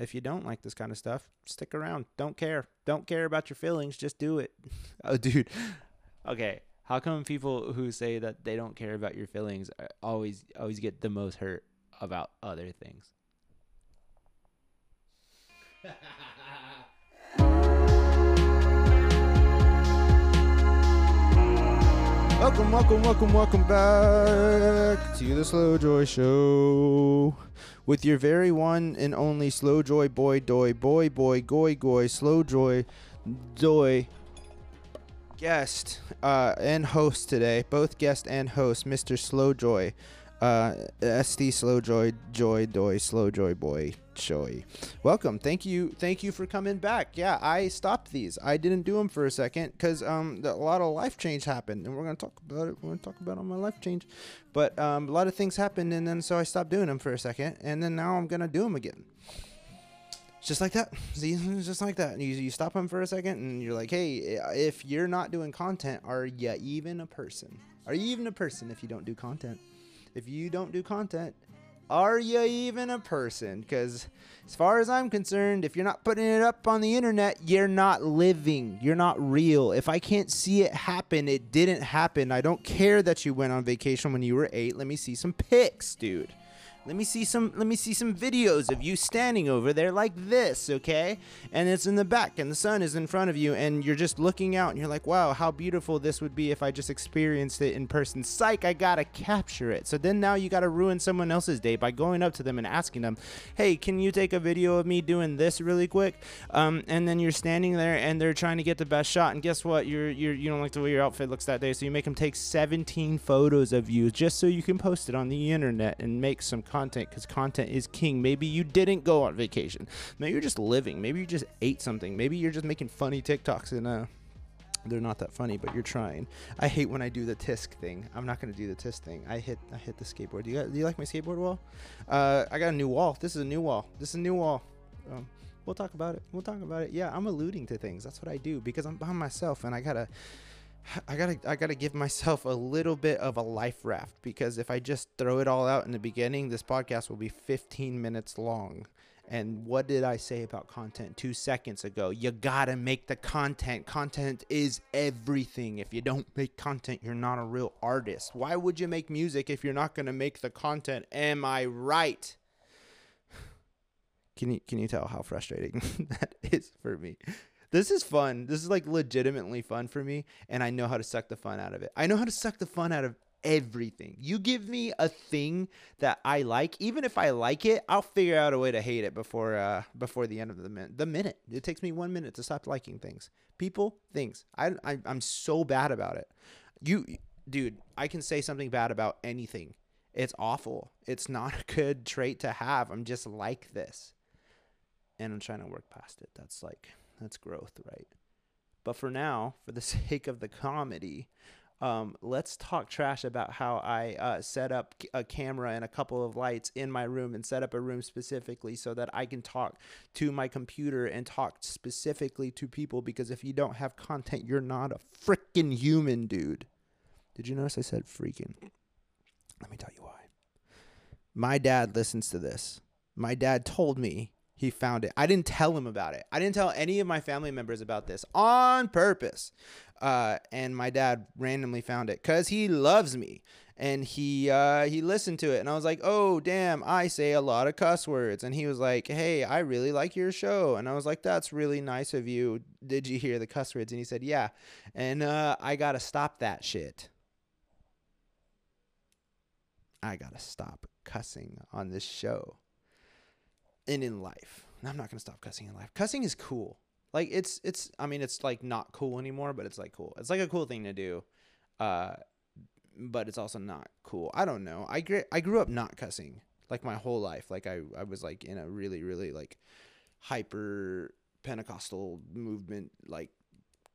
If you don't like this kind of stuff, stick around. Don't care. Don't care about your feelings. Just do it. oh, dude. Okay. How come people who say that they don't care about your feelings uh, always always get the most hurt about other things? Welcome, welcome, welcome, welcome back to the Slow Joy Show with your very one and only Slow Joy boy, doy, boy, boy, goy, goy, Slow Joy, doy guest uh, and host today, both guest and host, Mr. Slow Joy, uh, SD Slow Joy, Joy, doy, Slow Joy boy, Joy. Welcome. Thank you. Thank you for coming back. Yeah, I stopped these. I didn't do them for a second because um, a lot of life change happened, and we're gonna talk about it. We're gonna talk about all my life change, but um, a lot of things happened, and then so I stopped doing them for a second, and then now I'm gonna do them again. Just like that. See, just like that. You, you stop them for a second, and you're like, hey, if you're not doing content, are you even a person? Are you even a person if you don't do content? If you don't do content, are you even a person? Because as far as I'm concerned, if you're not putting it up on the internet, you're not living. You're not real. If I can't see it happen, it didn't happen. I don't care that you went on vacation when you were eight. Let me see some pics, dude. Let me see some let me see some videos of you standing over there like this, okay? And it's in the back and the sun is in front of you and you're just looking out and you're like, "Wow, how beautiful this would be if I just experienced it in person." Psych, I got to capture it. So then now you got to ruin someone else's day by going up to them and asking them, "Hey, can you take a video of me doing this really quick?" Um, and then you're standing there and they're trying to get the best shot and guess what? You're you're you don't like the way your outfit looks that day, so you make them take 17 photos of you just so you can post it on the internet and make some content because content is king. Maybe you didn't go on vacation. Maybe you're just living. Maybe you just ate something. Maybe you're just making funny TikToks and uh, they're not that funny, but you're trying. I hate when I do the tisk thing. I'm not gonna do the tisk thing. I hit I hit the skateboard. Do you do you like my skateboard wall? Uh, I got a new wall. This is a new wall. This is a new wall. Um, we'll talk about it. We'll talk about it. Yeah, I'm alluding to things. That's what I do because I'm by myself and I gotta I gotta I gotta give myself a little bit of a life raft because if I just throw it all out in the beginning, this podcast will be 15 minutes long. And what did I say about content two seconds ago? You gotta make the content. Content is everything. If you don't make content, you're not a real artist. Why would you make music if you're not gonna make the content? Am I right? Can you can you tell how frustrating that is for me? This is fun. This is like legitimately fun for me, and I know how to suck the fun out of it. I know how to suck the fun out of everything. You give me a thing that I like, even if I like it, I'll figure out a way to hate it before uh before the end of the minute. The minute it takes me one minute to stop liking things, people, things. I, I I'm so bad about it. You, dude, I can say something bad about anything. It's awful. It's not a good trait to have. I'm just like this, and I'm trying to work past it. That's like that's growth, right? But for now, for the sake of the comedy, um, let's talk trash about how I uh, set up a camera and a couple of lights in my room and set up a room specifically so that I can talk to my computer and talk specifically to people. Because if you don't have content, you're not a freaking human, dude. Did you notice I said freaking? Let me tell you why. My dad listens to this. My dad told me he found it. I didn't tell him about it. I didn't tell any of my family members about this on purpose. Uh, and my dad randomly found it because he loves me and he uh, he listened to it and I was like, oh damn, I say a lot of cuss words. And he was like, hey, I really like your show. And I was like, that's really nice of you. Did you hear the cuss words? And he said, yeah. And uh, I gotta stop that shit. I gotta stop cussing on this show and in life. I'm not gonna stop cussing in life. Cussing is cool. Like it's it's I mean it's like not cool anymore, but it's like cool. It's like a cool thing to do. Uh but it's also not cool. I don't know. I grew I grew up not cussing like my whole life. Like I I was like in a really really like hyper Pentecostal movement like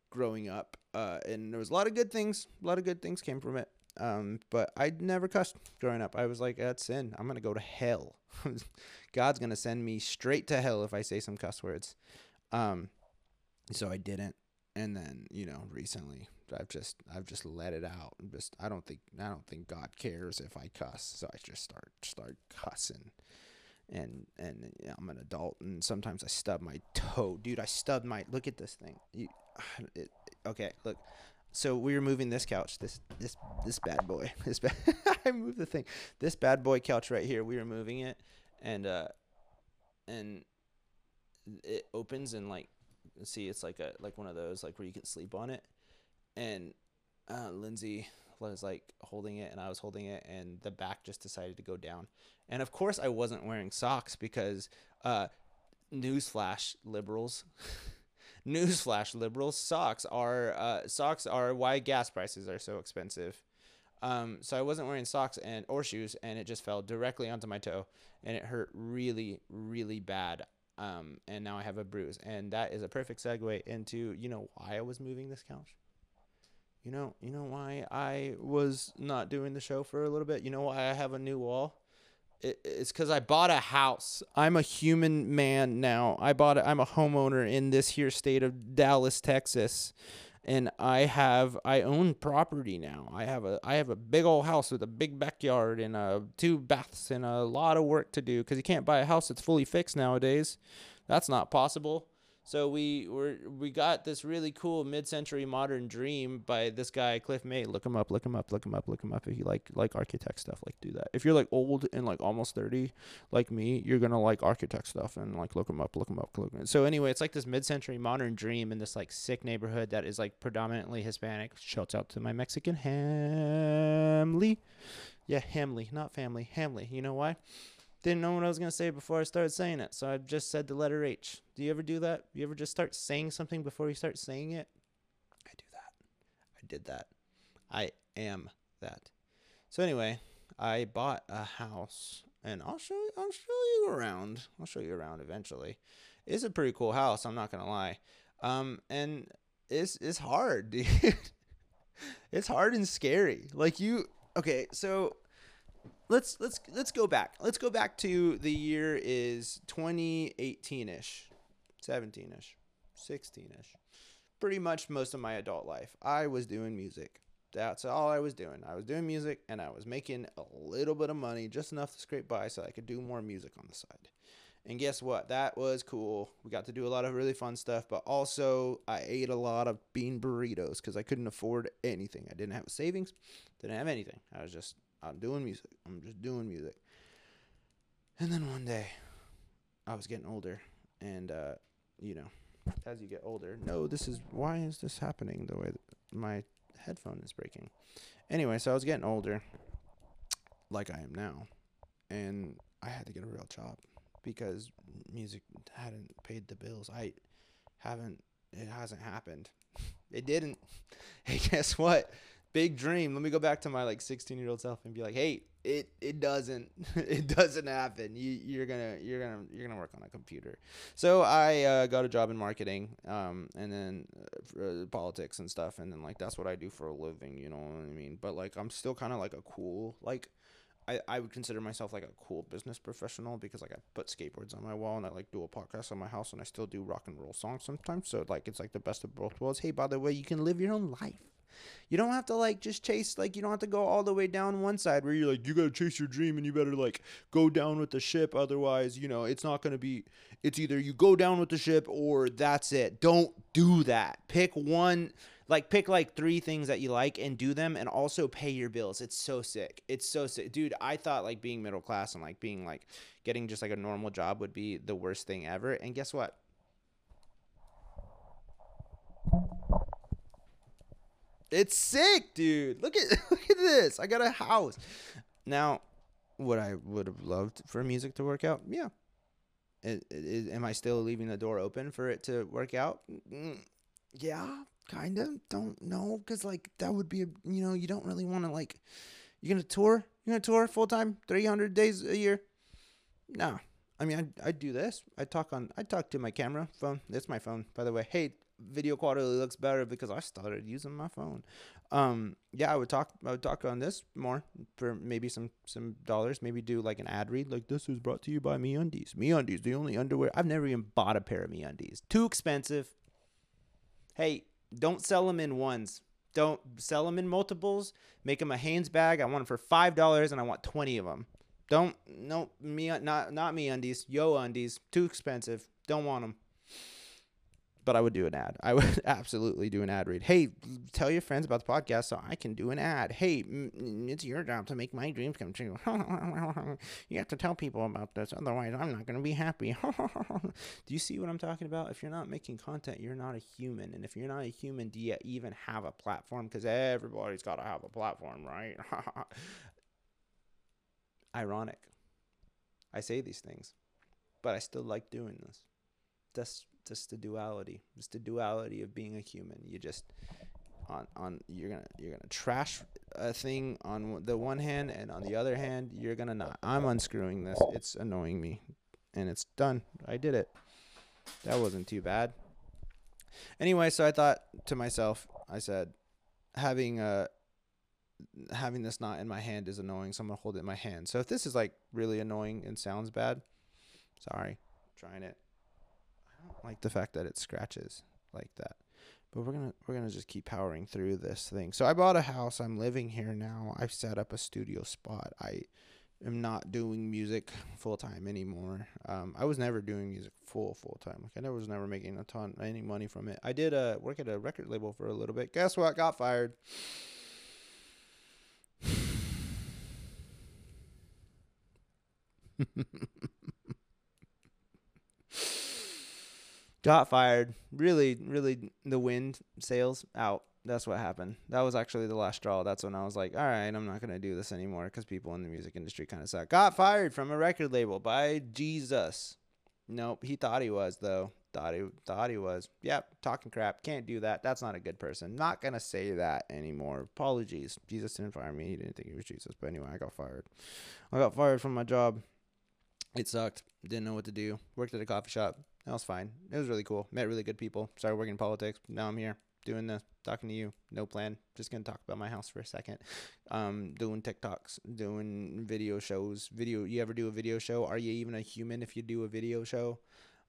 growing up. Uh and there was a lot of good things. A lot of good things came from it. Um, but I never cussed growing up. I was like, that's sin. I'm gonna go to hell. God's gonna send me straight to hell if I say some cuss words. Um, so I didn't. And then you know, recently I've just I've just let it out. I'm just I don't think I don't think God cares if I cuss. So I just start start cussing. and and you know, I'm an adult, and sometimes I stub my toe, dude. I stubbed my. Look at this thing. You, it, okay, look. So we were moving this couch, this this this bad boy. This bad. I moved the thing. This bad boy couch right here. We were moving it, and uh, and it opens and like, see, it's like a like one of those like where you can sleep on it, and uh, Lindsay was like holding it and I was holding it and the back just decided to go down. And of course I wasn't wearing socks because uh newsflash liberals newsflash liberals socks are uh socks are why gas prices are so expensive. Um so I wasn't wearing socks and or shoes and it just fell directly onto my toe and it hurt really really bad. Um and now I have a bruise and that is a perfect segue into you know why I was moving this couch you know, you know why I was not doing the show for a little bit. You know why I have a new wall. It, it's because I bought a house. I'm a human man now. I bought. A, I'm a homeowner in this here state of Dallas, Texas, and I have. I own property now. I have a. I have a big old house with a big backyard and uh, two baths and a lot of work to do. Because you can't buy a house that's fully fixed nowadays. That's not possible. So we were we got this really cool mid-century modern dream by this guy Cliff May. Look him up, look him up, look him up, look him up. If you like like architect stuff, like do that. If you're like old and like almost thirty, like me, you're gonna like architect stuff and like look him up, look him up, look him up. So anyway, it's like this mid-century modern dream in this like sick neighborhood that is like predominantly Hispanic. Shouts out to my Mexican Hamley. Yeah, Hamley, not family. Hamley. You know why? Didn't know what I was going to say before I started saying it, so I just said the letter H. Do you ever do that? You ever just start saying something before you start saying it? I do that. I did that. I am that. So anyway, I bought a house and I'll show you, I'll show you around. I'll show you around eventually. It's a pretty cool house, I'm not going to lie. Um and it's it's hard, dude. it's hard and scary. Like you okay, so let's let's let's go back. Let's go back to the year is 2018ish, 17ish, 16ish. Pretty much most of my adult life, I was doing music. That's all I was doing. I was doing music and I was making a little bit of money, just enough to scrape by so I could do more music on the side. And guess what? That was cool. We got to do a lot of really fun stuff, but also I ate a lot of bean burritos because I couldn't afford anything. I didn't have savings, didn't have anything. I was just I'm doing music. I'm just doing music. And then one day, I was getting older, and uh, you know, as you get older, no, this is why is this happening the way my headphone is breaking. Anyway, so I was getting older, like I am now, and I had to get a real job because music hadn't paid the bills. I haven't. It hasn't happened. It didn't. Hey, guess what? Big dream. Let me go back to my like 16 year old self and be like, hey, it it doesn't it doesn't happen. You you're gonna you're gonna you're gonna work on a computer. So I uh, got a job in marketing, um, and then uh, uh, politics and stuff, and then like that's what I do for a living. You know what I mean? But like I'm still kind of like a cool like. I, I would consider myself like a cool business professional because like I put skateboards on my wall and I like do a podcast on my house and I still do rock and roll songs sometimes. So like it's like the best of both worlds. Hey, by the way, you can live your own life. You don't have to like just chase like you don't have to go all the way down one side where you're like you gotta chase your dream and you better like go down with the ship. Otherwise, you know it's not gonna be. It's either you go down with the ship or that's it. Don't do that. Pick one. Like pick like three things that you like and do them and also pay your bills. It's so sick. It's so sick. Dude, I thought like being middle class and like being like getting just like a normal job would be the worst thing ever. And guess what? It's sick, dude. Look at look at this. I got a house. Now, would I would have loved for music to work out? Yeah. It, it, am I still leaving the door open for it to work out? Mm, yeah, kind of. Don't know because like that would be a, you know you don't really want to like you're gonna tour. You're gonna tour full time, three hundred days a year. No, I mean I I do this. I talk on I talk to my camera phone. That's my phone, by the way. Hey, video quality looks better because I started using my phone. Um, yeah, I would talk. I would talk on this more for maybe some some dollars. Maybe do like an ad read, like this was brought to you by MeUndies. MeUndies, the only underwear I've never even bought a pair of MeUndies. Too expensive. Hey, don't sell them in ones. Don't sell them in multiples. Make them a Hanes bag. I want them for five dollars, and I want twenty of them. Don't no me not not me undies. Yo undies. Too expensive. Don't want them. But I would do an ad. I would absolutely do an ad read. Hey, tell your friends about the podcast so I can do an ad. Hey, it's your job to make my dreams come true. you have to tell people about this, otherwise I'm not going to be happy. do you see what I'm talking about? If you're not making content, you're not a human. And if you're not a human, do you even have a platform? Because everybody's got to have a platform, right? Ironic. I say these things, but I still like doing this. That's just the duality. just the duality of being a human. You just on on you're gonna you're gonna trash a thing on the one hand, and on the other hand, you're gonna not. I'm unscrewing this. It's annoying me, and it's done. I did it. That wasn't too bad. Anyway, so I thought to myself, I said, having a having this knot in my hand is annoying, so I'm gonna hold it in my hand. So if this is like really annoying and sounds bad, sorry, trying it. Like the fact that it scratches like that. But we're gonna we're gonna just keep powering through this thing. So I bought a house. I'm living here now. I've set up a studio spot. I am not doing music full time anymore. Um, I was never doing music full full time. Like I never was never making a ton any money from it. I did uh work at a record label for a little bit. Guess what? Got fired. Got fired. Really, really, the wind sails out. That's what happened. That was actually the last straw. That's when I was like, all right, I'm not going to do this anymore because people in the music industry kind of suck. Got fired from a record label by Jesus. Nope, he thought he was, though. Thought he, thought he was. Yep, talking crap. Can't do that. That's not a good person. Not going to say that anymore. Apologies. Jesus didn't fire me. He didn't think he was Jesus. But anyway, I got fired. I got fired from my job. It sucked. Didn't know what to do. Worked at a coffee shop. That was fine. It was really cool. Met really good people. Started working in politics. Now I'm here doing this, talking to you. No plan. Just gonna talk about my house for a second. Um, doing TikToks, doing video shows. Video. You ever do a video show? Are you even a human if you do a video show?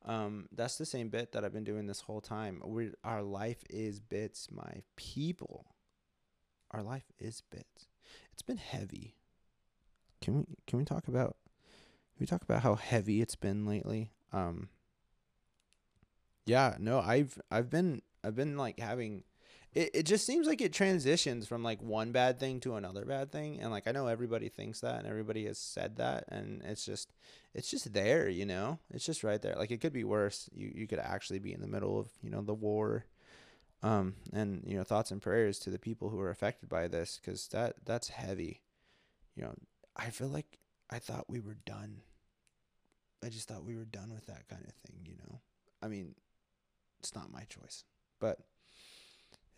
Um, that's the same bit that I've been doing this whole time. We our life is bits, my people. Our life is bits. It's been heavy. Can we can we talk about can we talk about how heavy it's been lately? Um Yeah, no, I've I've been I've been like having it, it just seems like it transitions from like one bad thing to another bad thing and like I know everybody thinks that and everybody has said that and it's just it's just there, you know? It's just right there. Like it could be worse. You you could actually be in the middle of, you know, the war um and you know thoughts and prayers to the people who are affected by this cuz that that's heavy. You know, I feel like I thought we were done. I just thought we were done with that kind of thing, you know. I mean, it's not my choice, but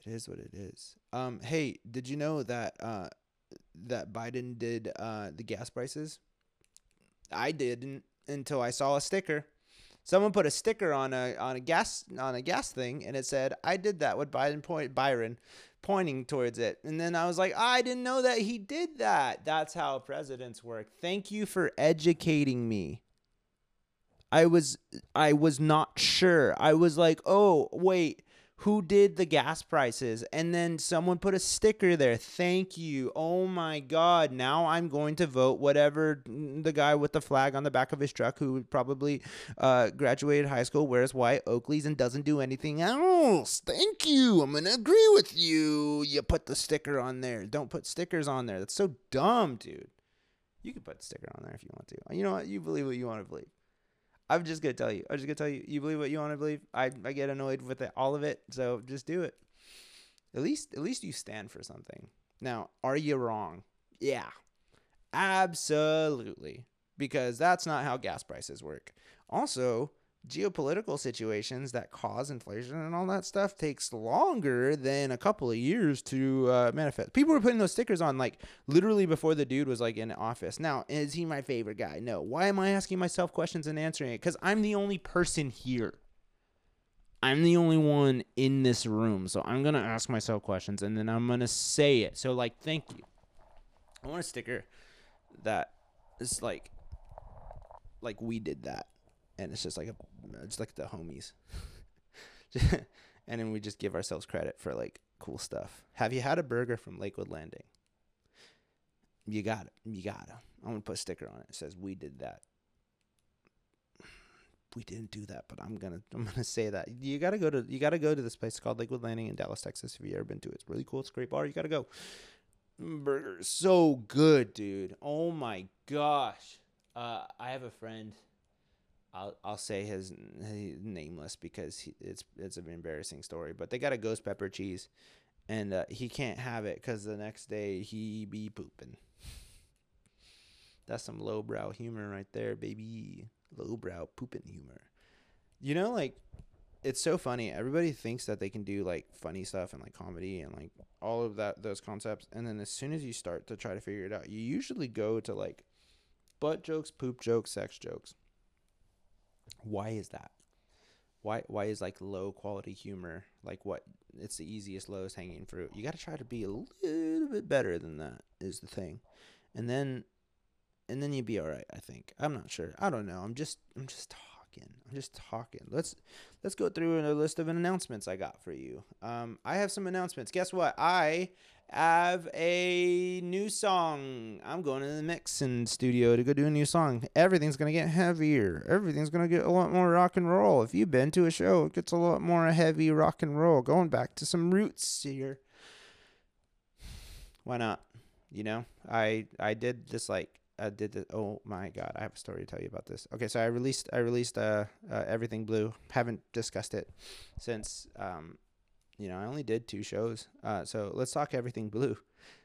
it is what it is. Um, hey, did you know that uh, that Biden did uh, the gas prices? I didn't until I saw a sticker. Someone put a sticker on a on a gas on a gas thing, and it said, "I did that with Biden point Byron." pointing towards it. And then I was like, I didn't know that he did that. That's how presidents work. Thank you for educating me. I was I was not sure. I was like, "Oh, wait, who did the gas prices?" And then someone put a sticker there. Thank you. Oh my god. Now I'm going to vote whatever the guy with the flag on the back of his truck who probably uh, graduated high school, wears white Oakleys and doesn't do anything else. Thank you. I'm going to agree with you. You put the sticker on there. Don't put stickers on there. That's so dumb, dude. You can put a sticker on there if you want to. You know what? You believe what you want to believe. I'm just gonna tell you. I'm just gonna tell you. You believe what you want to believe. I I get annoyed with it, all of it. So just do it. At least at least you stand for something. Now, are you wrong? Yeah, absolutely. Because that's not how gas prices work. Also, geopolitical situations that cause inflation and all that stuff takes longer than a couple of years to uh, manifest. People were putting those stickers on like literally before the dude was like in office. Now, is he my favorite guy? No. Why am I asking myself questions and answering it? Because I'm the only person here. I'm the only one in this room. So I'm going to ask myself questions and then I'm going to say it. So, like, thank you. I want a sticker that is like, like we did that and it's just like a it's like the homies and then we just give ourselves credit for like cool stuff have you had a burger from lakewood landing You got it. You got it. I'm gonna put a sticker on it. It says we did that. We didn't do that, but I'm gonna I'm gonna say that. You gotta go to you gotta go to this place called Lakewood Landing in Dallas, Texas. If you ever been to it, it's really cool. It's a great bar. You gotta go. Burger so good, dude. Oh my gosh. Uh, I have a friend. I'll I'll say his, his nameless because he, it's it's an embarrassing story. But they got a ghost pepper cheese, and uh, he can't have it because the next day he be pooping. That's some lowbrow humor right there, baby. Lowbrow pooping humor. You know, like it's so funny. Everybody thinks that they can do like funny stuff and like comedy and like all of that those concepts, and then as soon as you start to try to figure it out, you usually go to like butt jokes, poop jokes, sex jokes. Why is that? Why why is like low quality humor like what it's the easiest lowest hanging fruit? You got to try to be a little bit better than that is the thing. And then and then you'd be all right, I think. I'm not sure. I don't know. I'm just I'm just talking. I'm just talking. Let's let's go through a list of announcements I got for you. Um I have some announcements. Guess what? I have a new song. I'm going to the mixing studio to go do a new song. Everything's going to get heavier. Everything's going to get a lot more rock and roll. If you've been to a show, it gets a lot more heavy rock and roll. Going back to some roots here. Why not? You know, I I did this like I did the oh my god, I have a story to tell you about this. Okay, so I released I released uh, uh Everything Blue. Haven't discussed it since um you know, I only did two shows. Uh, so let's talk everything blue.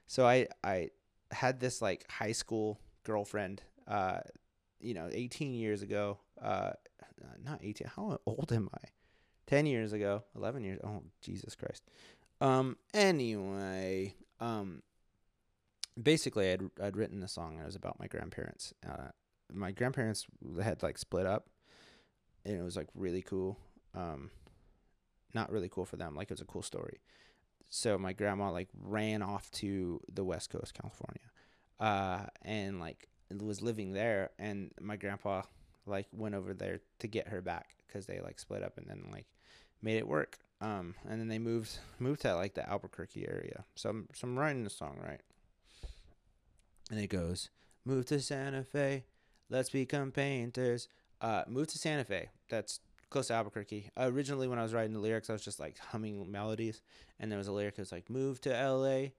So I I had this like high school girlfriend. Uh, you know, 18 years ago. Uh, not 18. How old am I? 10 years ago. 11 years. Oh Jesus Christ. Um. Anyway. Um. Basically, I'd I'd written a song. And it was about my grandparents. Uh, my grandparents had like split up, and it was like really cool. Um not really cool for them. Like it was a cool story. So my grandma like ran off to the West Coast, California, uh, and like was living there. And my grandpa like went over there to get her back because they like split up and then like made it work. Um, and then they moved moved to like the Albuquerque area. So I'm so I'm writing the song right, and it goes, "Move to Santa Fe, let's become painters." Uh, move to Santa Fe. That's close to Albuquerque. Uh, originally, when I was writing the lyrics, I was just like humming melodies, and there was a lyric that was like "Move to L.A."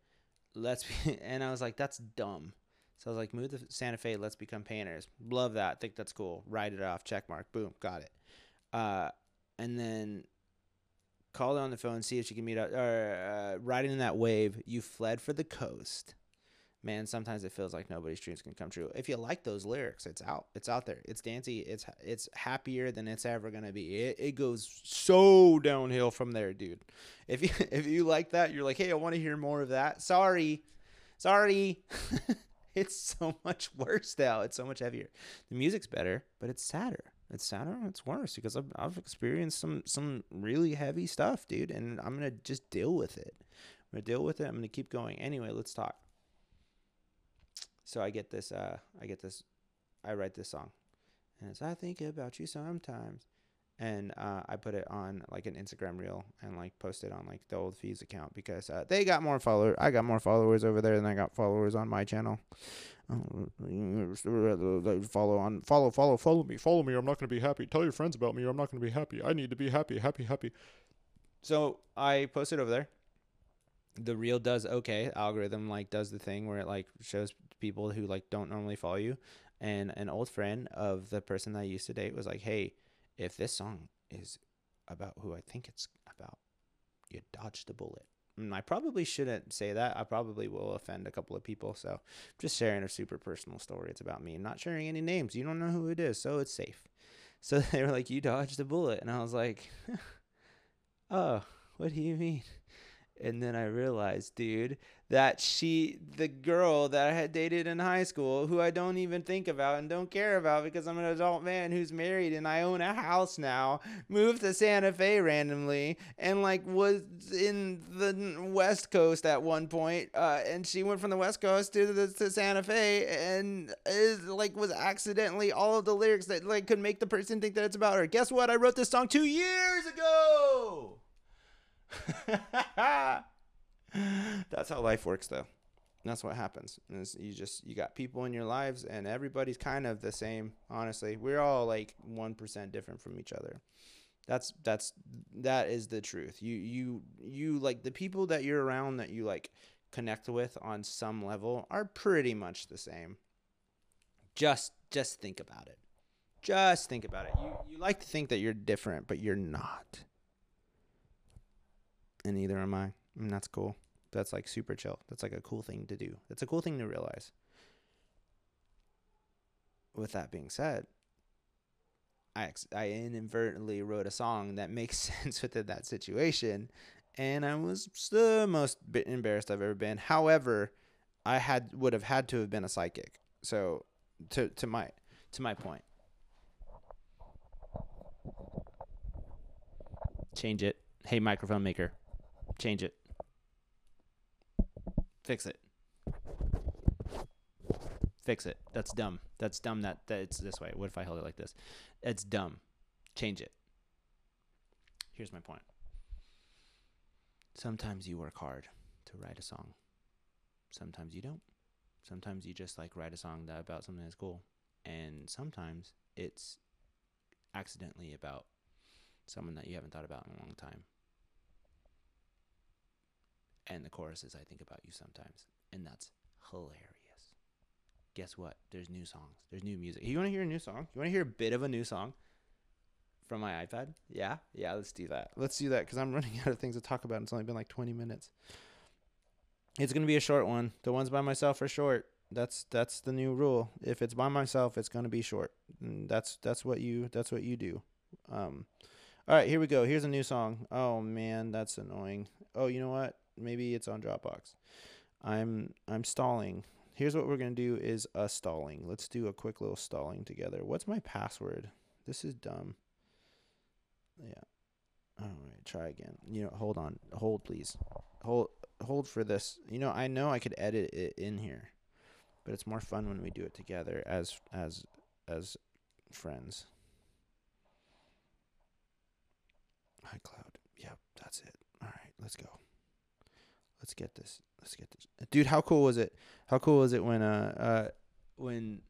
Let's be, and I was like, "That's dumb." So I was like, "Move to Santa Fe. Let's become painters." Love that. Think that's cool. Write it off. Check mark. Boom. Got it. Uh, and then called on the phone, see if she can meet up. Or uh, riding in that wave, you fled for the coast man, sometimes it feels like nobody's dreams can come true. If you like those lyrics, it's out. It's out there. It's dancey. It's it's happier than it's ever gonna be. It, it goes so downhill from there, dude. If you if you like that, you're like, hey, I want to hear more of that. Sorry, sorry. it's so much worse now. It's so much heavier. The music's better, but it's sadder. It's sadder. It's worse because I've I've experienced some some really heavy stuff, dude, and I'm gonna just deal with it. I'm gonna deal with it. I'm gonna keep going. Anyway, let's talk so I get this uh I get this I write this song. And it's I think about you sometimes. And uh, I put it on like an Instagram reel and like post it on like the old fees account because uh, they got more followers. I got more followers over there than I got followers on my channel. follow on follow follow follow me follow me. Or I'm not gonna be happy. Tell your friends about me. or I'm not gonna be happy. I need to be happy happy happy. So I posted over there the reel does okay algorithm like does the thing where it like shows people who like don't normally follow you. And an old friend of the person that I used to date was like hey if this song is about who I think it's about you dodged a bullet. And I probably shouldn't say that. I probably will offend a couple of people. So just sharing a super personal story. It's about me I'm not sharing any names. You don't know who it is so it's safe. So they were like you dodged a bullet. And I was like oh what do you mean and then I realized, dude, that she, the girl that I had dated in high school, who I don't even think about and don't care about because I'm an adult man who's married and I own a house now, moved to Santa Fe randomly and like was in the West Coast at one point, uh, and she went from the West Coast to the to Santa Fe and is like was accidentally all of the lyrics that like could make the person think that it's about her. Guess what? I wrote this song two years ago. That's how life works, though. that's what happens. Is you just you got people in your lives, and everybody's kind of the same. Honestly, we're all like one percent different from each other. That's that's that is the truth. You you you like the people that you're around that you like connect with on some level are pretty much the same. Just just think about it. Just think about it. You you like to think that you're different, but you're not. And neither am I. And that's cool. That's like super chill. That's like a cool thing to do. That's a cool thing to realize. With that being said, I ex- I inadvertently wrote a song that makes sense within that situation, and I was the most embarrassed I've ever been. However, I had would have had to have been a psychic. So to to my to my point. Change it. Hey microphone maker. Change it. Fix it. Fix it. That's dumb. That's dumb that, that it's this way. What if I held it like this? It's dumb. Change it. Here's my point. Sometimes you work hard to write a song. Sometimes you don't. Sometimes you just like write a song that about something that's cool. And sometimes it's accidentally about someone that you haven't thought about in a long time. And the chorus is I think about you sometimes. And that's hilarious. Guess what? There's new songs. There's new music. You want to hear a new song? You want to hear a bit of a new song from my iPad? Yeah? Yeah, let's do that. Let's do that because I'm running out of things to talk about. It's only been like 20 minutes. It's going to be a short one. The ones by myself are short. That's that's the new rule. If it's by myself, it's going to be short. And that's that's what you that's what you do. Um all right, here we go. Here's a new song. Oh man, that's annoying. Oh, you know what? Maybe it's on Dropbox. I'm I'm stalling. Here's what we're gonna do is a stalling. Let's do a quick little stalling together. What's my password? This is dumb. Yeah. All right, try again. You know, hold on. Hold please. Hold hold for this. You know, I know I could edit it in here. But it's more fun when we do it together as as as friends. iCloud. Yep, that's it. All right, let's go. Let's get this. Let's get this. Dude, how cool was it? How cool was it when uh uh when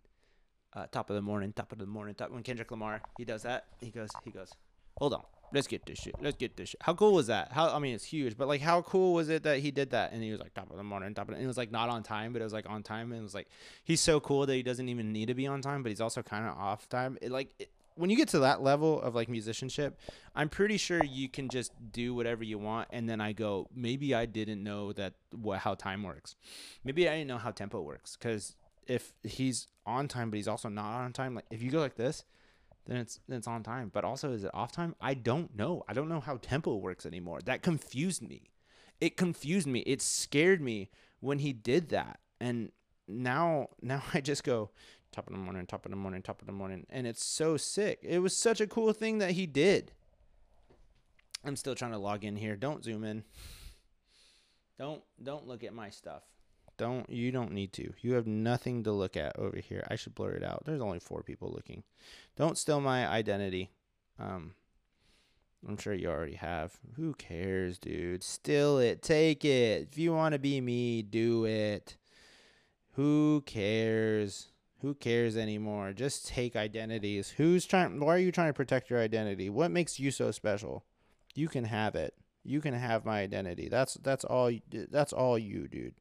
uh top of the morning, top of the morning, top when Kendrick Lamar he does that? He goes he goes, "Hold on. Let's get this shit. Let's get this shit." How cool was that? How I mean, it's huge, but like how cool was it that he did that and he was like top of the morning, top of the, and it was like not on time, but it was like on time and it was like he's so cool that he doesn't even need to be on time, but he's also kind of off time. It like it, when you get to that level of like musicianship, I'm pretty sure you can just do whatever you want. And then I go, maybe I didn't know that what how time works. Maybe I didn't know how tempo works. Because if he's on time, but he's also not on time, like if you go like this, then it's then it's on time. But also, is it off time? I don't know. I don't know how tempo works anymore. That confused me. It confused me. It scared me when he did that. And now now I just go top of the morning, top of the morning, top of the morning, and it's so sick. It was such a cool thing that he did. I'm still trying to log in here. Don't zoom in. Don't don't look at my stuff. Don't you don't need to. You have nothing to look at over here. I should blur it out. There's only four people looking. Don't steal my identity. Um I'm sure you already have. Who cares, dude? Steal it. Take it. If you want to be me, do it. Who cares? Who cares anymore? Just take identities. Who's trying why are you trying to protect your identity? What makes you so special? You can have it. You can have my identity. That's that's all that's all you, dude.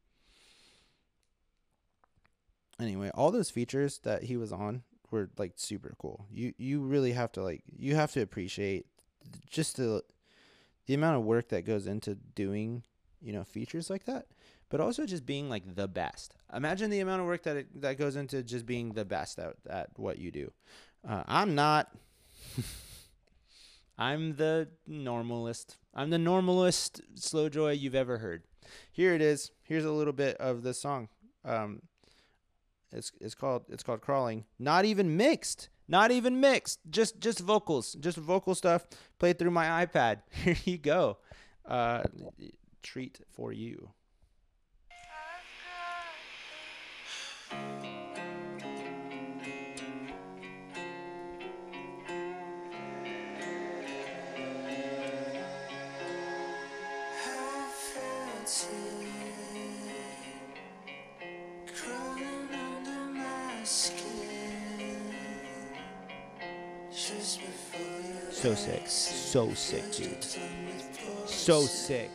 Anyway, all those features that he was on were like super cool. You you really have to like you have to appreciate just the the amount of work that goes into doing, you know, features like that but also just being like the best. Imagine the amount of work that it, that goes into just being the best at, at what you do. Uh, I'm not. I'm the normalist. I'm the normalist slow joy you've ever heard. Here it is. Here's a little bit of the song. Um, it's it's called it's called crawling. Not even mixed. Not even mixed. Just just vocals. Just vocal stuff played through my iPad. Here you go. Uh, treat for you. So sick, dude. So sick.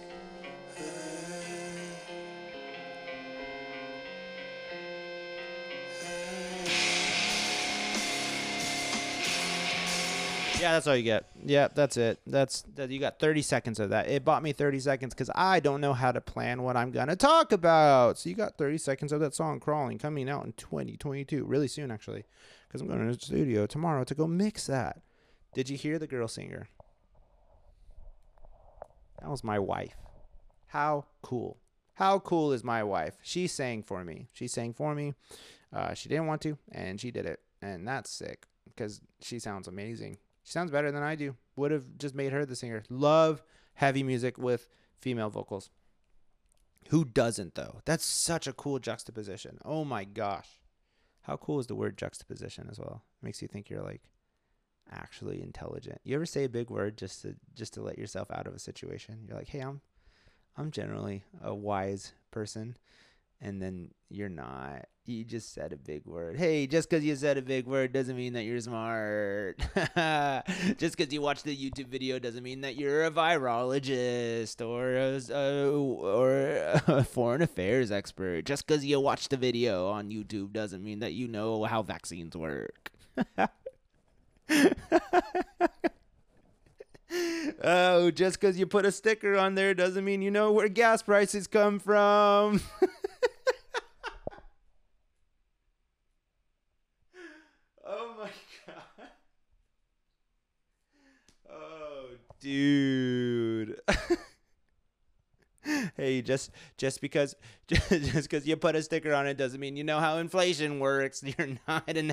Yeah, that's all you get. Yeah, that's it. That's that. You got 30 seconds of that. It bought me 30 seconds because I don't know how to plan what I'm gonna talk about. So you got 30 seconds of that song "Crawling" coming out in 2022, really soon actually, because I'm going to the studio tomorrow to go mix that. Did you hear the girl singer? That was my wife. How cool! How cool is my wife? She sang for me. She sang for me. Uh, she didn't want to, and she did it, and that's sick because she sounds amazing. She sounds better than I do. Would have just made her the singer. Love heavy music with female vocals. Who doesn't though? That's such a cool juxtaposition. Oh my gosh. How cool is the word juxtaposition as well? Makes you think you're like actually intelligent. You ever say a big word just to just to let yourself out of a situation? You're like, "Hey, I'm I'm generally a wise person." And then you're not you just said a big word. Hey, just because you said a big word doesn't mean that you're smart. just because you watched the YouTube video doesn't mean that you're a virologist or a, uh, or a foreign affairs expert. Just because you watched the video on YouTube doesn't mean that you know how vaccines work. oh, just because you put a sticker on there doesn't mean you know where gas prices come from. Oh my god. Oh, dude. hey, just just because just because you put a sticker on it doesn't mean you know how inflation works. You're not an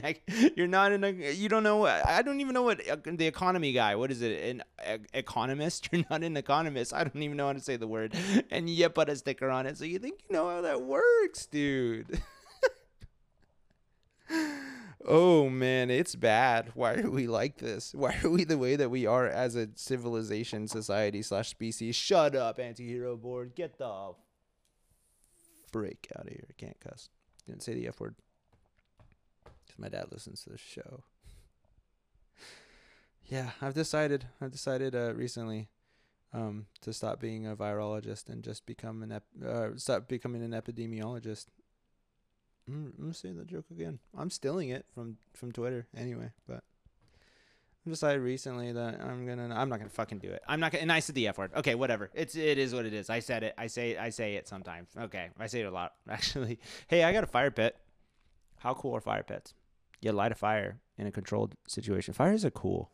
you're not an you don't know. I don't even know what uh, the economy guy. What is it? An economist? You're not an economist. I don't even know how to say the word. And you put a sticker on it, so you think you know how that works, dude. Oh man, it's bad. Why are we like this? Why are we the way that we are as a civilization, society slash species? Shut up, anti-hero board. Get the break out of here. Can't cuss. Didn't say the F word. Because my dad listens to the show. yeah, I've decided. I've decided uh, recently um, to stop being a virologist and just become an ep- uh, stop becoming an epidemiologist. I'm, I'm that joke again. I'm stealing it from from Twitter anyway, but I decided recently that I'm gonna. I'm not gonna fucking do it. I'm not gonna. And I said the f word. Okay, whatever. It's it is what it is. I said it. I say I say it sometimes. Okay, I say it a lot actually. Hey, I got a fire pit. How cool are fire pits? You light a fire in a controlled situation. Fires are cool.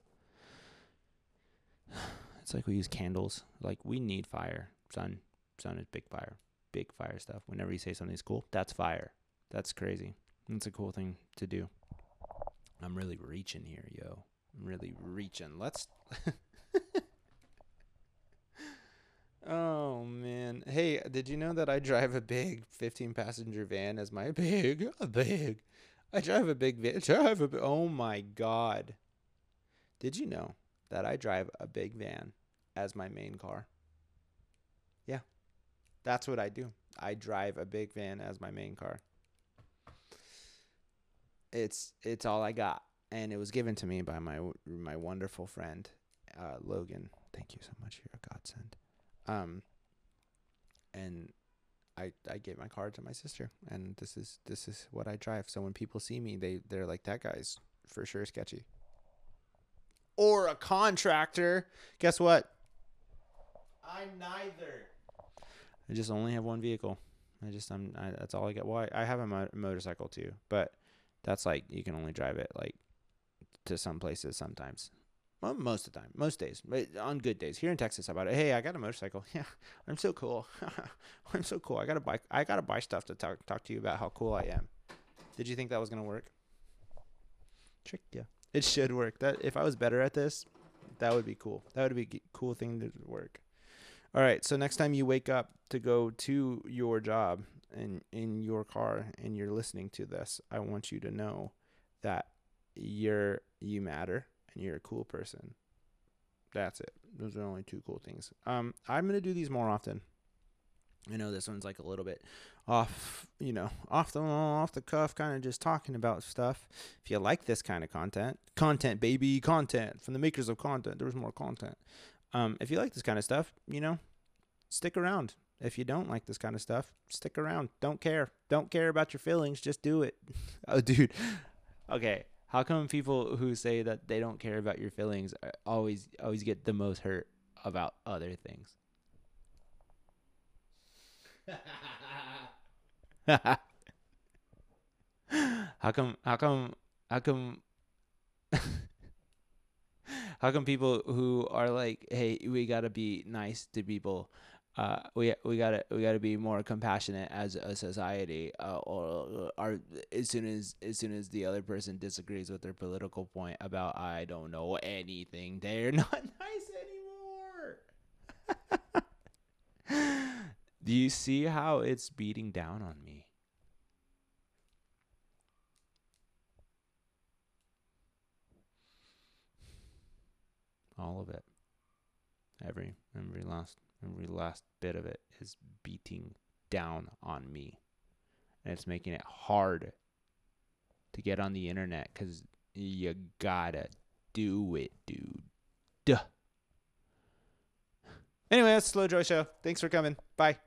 It's like we use candles. Like we need fire. Sun, sun is big fire, big fire stuff. Whenever you say something's cool, that's fire. That's crazy. That's a cool thing to do. I'm really reaching here, yo. I'm really reaching. Let's. oh man. Hey, did you know that I drive a big 15 passenger van as my big, a big. I drive a big van. Drive a. Oh my god. Did you know that I drive a big van as my main car? Yeah. That's what I do. I drive a big van as my main car it's it's all I got, and it was given to me by my my wonderful friend uh, Logan. Thank you so much. You're a godsend. Um, and I I gave my car to my sister, and this is this is what I drive. So when people see me, they they're like, that guy's for sure sketchy. Or a contractor. Guess what? I'm neither. I just only have one vehicle. I just I'm I, that's all I get. Well, I, I have a mo- motorcycle too, but that's like you can only drive it like to some places sometimes. Well, most of the time, most days, but on good days. Here in Texas, about it? Hey, I got a motorcycle. Yeah, I'm so cool. I'm so cool. I got to buy. I got to buy stuff to talk talk to you about how cool I am. Did you think that was gonna work? Trick yeah. It should work. That if I was better at this, that would be cool. That would be a cool thing to work. All right. So next time you wake up to go to your job, in in your car and you're listening to this, I want you to know that you're you matter and you're a cool person. That's it. Those are only two cool things. Um, I'm gonna do these more often. I know this one's like a little bit off, you know, off the off the cuff, kind of just talking about stuff. If you like this kind of content, content baby, content from the makers of content. There was more content. Um, if you like this kind of stuff, you know, stick around. If you don't like this kind of stuff, stick around. Don't care. Don't care about your feelings. Just do it. oh, dude. Okay. How come people who say that they don't care about your feelings uh, always always get the most hurt about other things? how come how come how come how come people who are like hey we got to be nice to people uh, we we gotta we gotta be more compassionate as a society, uh, or are as soon as as soon as the other person disagrees with their political point about I don't know anything, they're not nice anymore. Do you see how it's beating down on me? All of it. Every every last every last bit of it is beating down on me. And it's making it hard to get on the internet cuz you gotta do it, dude. Duh. Anyway, that's Slow Joy Show. Thanks for coming. Bye.